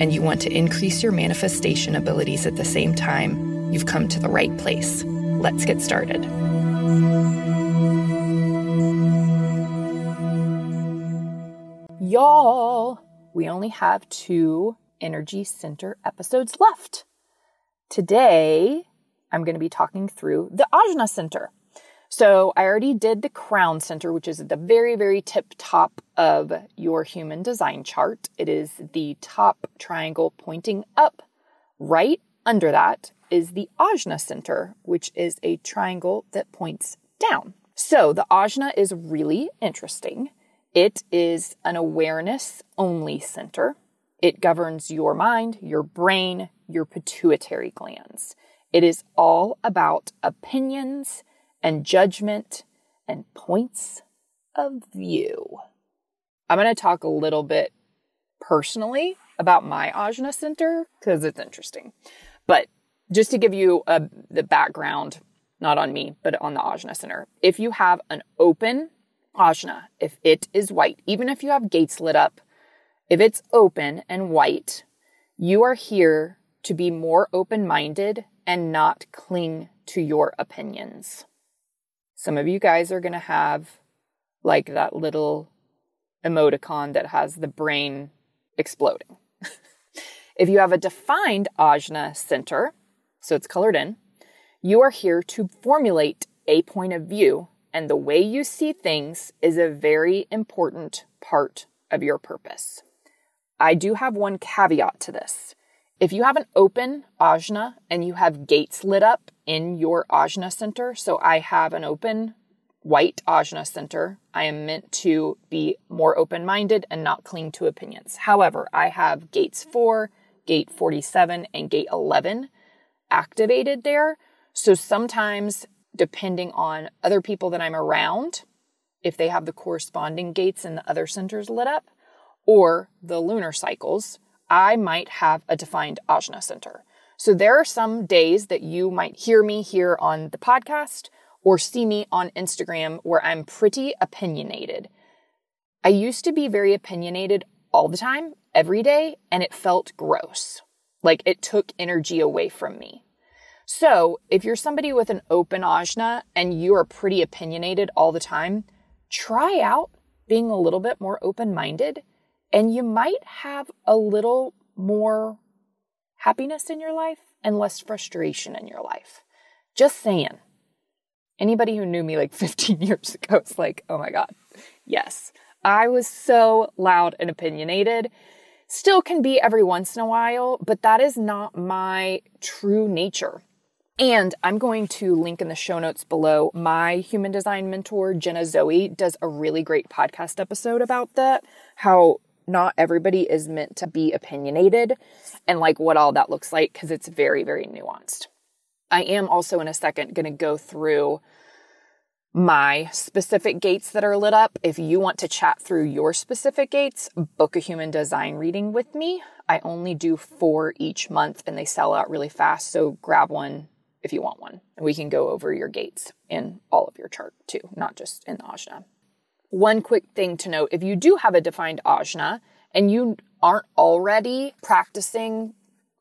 and you want to increase your manifestation abilities at the same time, you've come to the right place. Let's get started. Y'all, we only have two energy center episodes left. Today, I'm going to be talking through the Ajna Center. So I already did the crown center, which is at the very, very tip top of your human design chart. It is the top triangle pointing up. Right under that is the Ajna center, which is a triangle that points down. So the Ajna is really interesting. It is an awareness only center. It governs your mind, your brain, your pituitary glands. It is all about opinions and judgment and points of view. I'm going to talk a little bit personally about my Ajna Center because it's interesting. But just to give you a, the background, not on me, but on the Ajna Center, if you have an open Ajna, if it is white, even if you have gates lit up, if it's open and white, you are here to be more open minded and not cling to your opinions. Some of you guys are going to have like that little emoticon that has the brain exploding. if you have a defined ajna center, so it's colored in, you are here to formulate a point of view, and the way you see things is a very important part of your purpose. I do have one caveat to this. If you have an open ajna and you have gates lit up in your ajna center, so I have an open white ajna center, I am meant to be more open minded and not cling to opinions. However, I have gates 4, gate 47, and gate 11 activated there. So sometimes, depending on other people that I'm around, if they have the corresponding gates in the other centers lit up, or the lunar cycles, I might have a defined ajna center. So there are some days that you might hear me here on the podcast or see me on Instagram where I'm pretty opinionated. I used to be very opinionated all the time, every day, and it felt gross. Like it took energy away from me. So if you're somebody with an open ajna and you are pretty opinionated all the time, try out being a little bit more open minded and you might have a little more happiness in your life and less frustration in your life. Just saying. Anybody who knew me like 15 years ago is like, oh my God, yes. I was so loud and opinionated. Still can be every once in a while, but that is not my true nature. And I'm going to link in the show notes below. My human design mentor, Jenna Zoe, does a really great podcast episode about that. How not everybody is meant to be opinionated and like what all that looks like because it's very, very nuanced. I am also in a second going to go through my specific gates that are lit up. If you want to chat through your specific gates, book a human design reading with me. I only do four each month and they sell out really fast. So grab one if you want one. And we can go over your gates in all of your chart too, not just in the Ajna. One quick thing to note if you do have a defined ajna and you aren't already practicing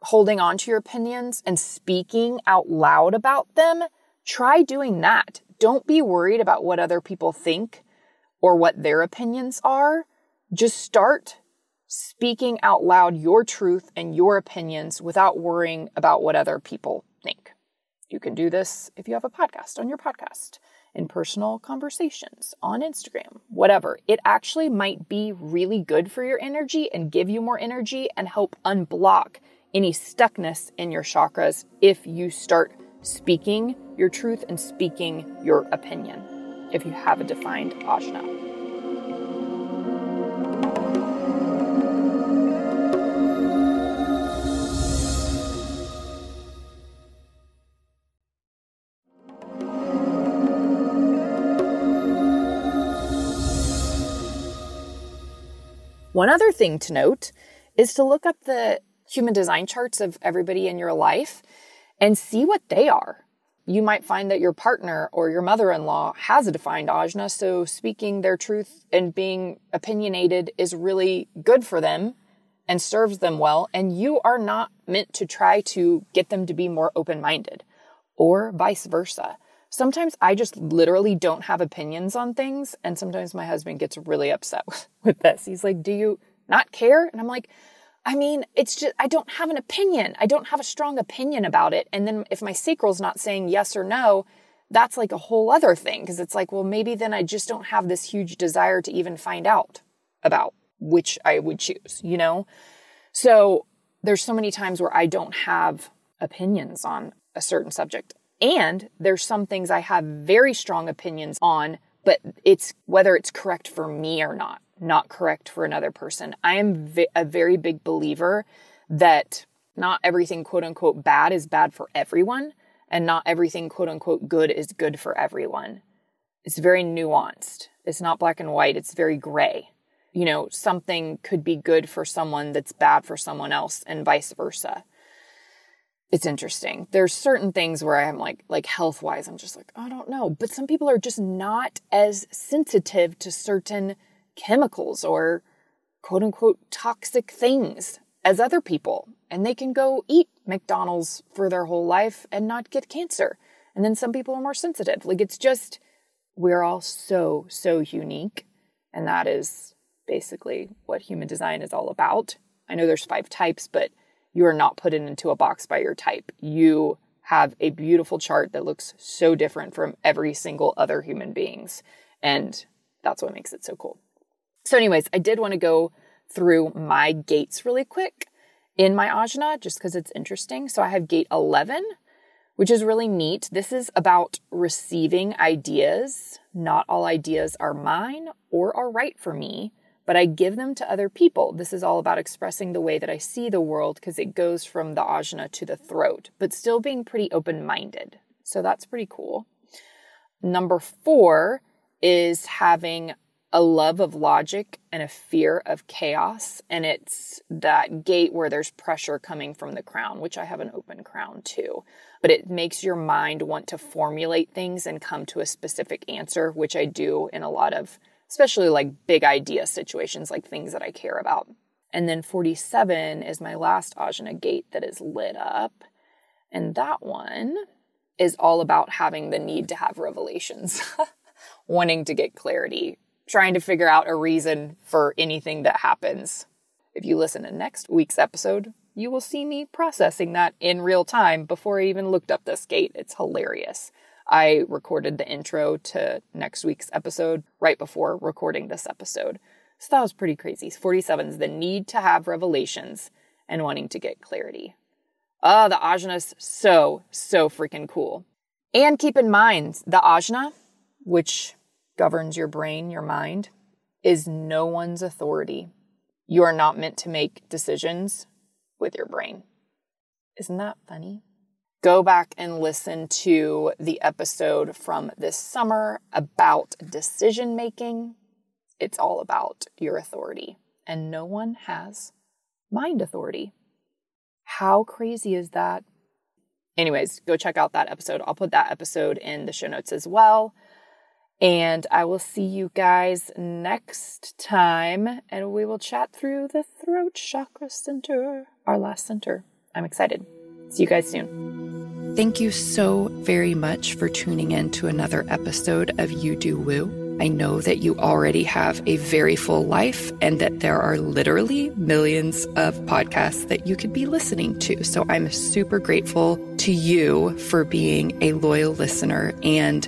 holding on to your opinions and speaking out loud about them, try doing that. Don't be worried about what other people think or what their opinions are. Just start speaking out loud your truth and your opinions without worrying about what other people think. You can do this if you have a podcast on your podcast in personal conversations on Instagram, whatever. It actually might be really good for your energy and give you more energy and help unblock any stuckness in your chakras if you start speaking your truth and speaking your opinion if you have a defined ajna. One other thing to note is to look up the human design charts of everybody in your life and see what they are. You might find that your partner or your mother in law has a defined ajna, so speaking their truth and being opinionated is really good for them and serves them well. And you are not meant to try to get them to be more open minded or vice versa. Sometimes I just literally don't have opinions on things. And sometimes my husband gets really upset with this. He's like, Do you not care? And I'm like, I mean, it's just, I don't have an opinion. I don't have a strong opinion about it. And then if my sacral's not saying yes or no, that's like a whole other thing. Cause it's like, well, maybe then I just don't have this huge desire to even find out about which I would choose, you know? So there's so many times where I don't have opinions on a certain subject. And there's some things I have very strong opinions on, but it's whether it's correct for me or not, not correct for another person. I am a very big believer that not everything quote unquote bad is bad for everyone, and not everything quote unquote good is good for everyone. It's very nuanced. It's not black and white, it's very gray you know, something could be good for someone that's bad for someone else and vice versa. It's interesting. There's certain things where I'm like, like health wise, I'm just like, I don't know. But some people are just not as sensitive to certain chemicals or quote unquote toxic things as other people. And they can go eat McDonald's for their whole life and not get cancer. And then some people are more sensitive. Like it's just, we're all so, so unique. And that is basically what human design is all about. I know there's five types, but you are not put into a box by your type. You have a beautiful chart that looks so different from every single other human beings. And that's what makes it so cool. So, anyways, I did want to go through my gates really quick in my ajna just because it's interesting. So, I have gate 11, which is really neat. This is about receiving ideas. Not all ideas are mine or are right for me but I give them to other people. This is all about expressing the way that I see the world because it goes from the ajna to the throat, but still being pretty open minded. So that's pretty cool. Number four is having a love of logic and a fear of chaos. And it's that gate where there's pressure coming from the crown, which I have an open crown too. But it makes your mind want to formulate things and come to a specific answer, which I do in a lot of especially like big idea situations, like things that I care about. And then 47 is my last Ajna gate that is lit up. And that one is all about having the need to have revelations, wanting to get clarity, trying to figure out a reason for anything that happens. If you listen to next week's episode, you will see me processing that in real time before I even looked up this gate. It's hilarious. I recorded the intro to next week's episode right before recording this episode. So that was pretty crazy. 47 is the need to have revelations and wanting to get clarity. Oh, the ajna's so, so freaking cool. And keep in mind, the ajna, which governs your brain, your mind, is no one's authority. You are not meant to make decisions with your brain. Isn't that funny? Go back and listen to the episode from this summer about decision making. It's all about your authority, and no one has mind authority. How crazy is that? Anyways, go check out that episode. I'll put that episode in the show notes as well. And I will see you guys next time, and we will chat through the throat chakra center, our last center. I'm excited. See you guys soon. Thank you so very much for tuning in to another episode of You Do Woo. I know that you already have a very full life and that there are literally millions of podcasts that you could be listening to. So I'm super grateful to you for being a loyal listener. And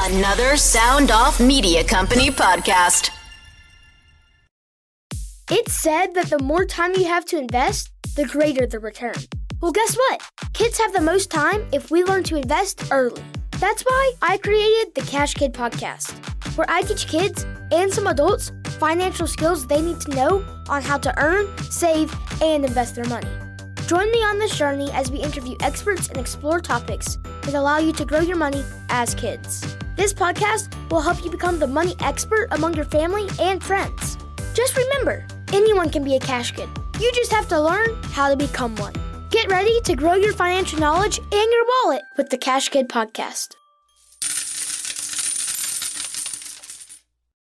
Another Sound Off Media Company podcast. It's said that the more time you have to invest, the greater the return. Well, guess what? Kids have the most time if we learn to invest early. That's why I created the Cash Kid podcast, where I teach kids and some adults financial skills they need to know on how to earn, save, and invest their money. Join me on this journey as we interview experts and explore topics that allow you to grow your money as kids. This podcast will help you become the money expert among your family and friends. Just remember, anyone can be a cash kid. You just have to learn how to become one. Get ready to grow your financial knowledge and your wallet with the Cash Kid podcast.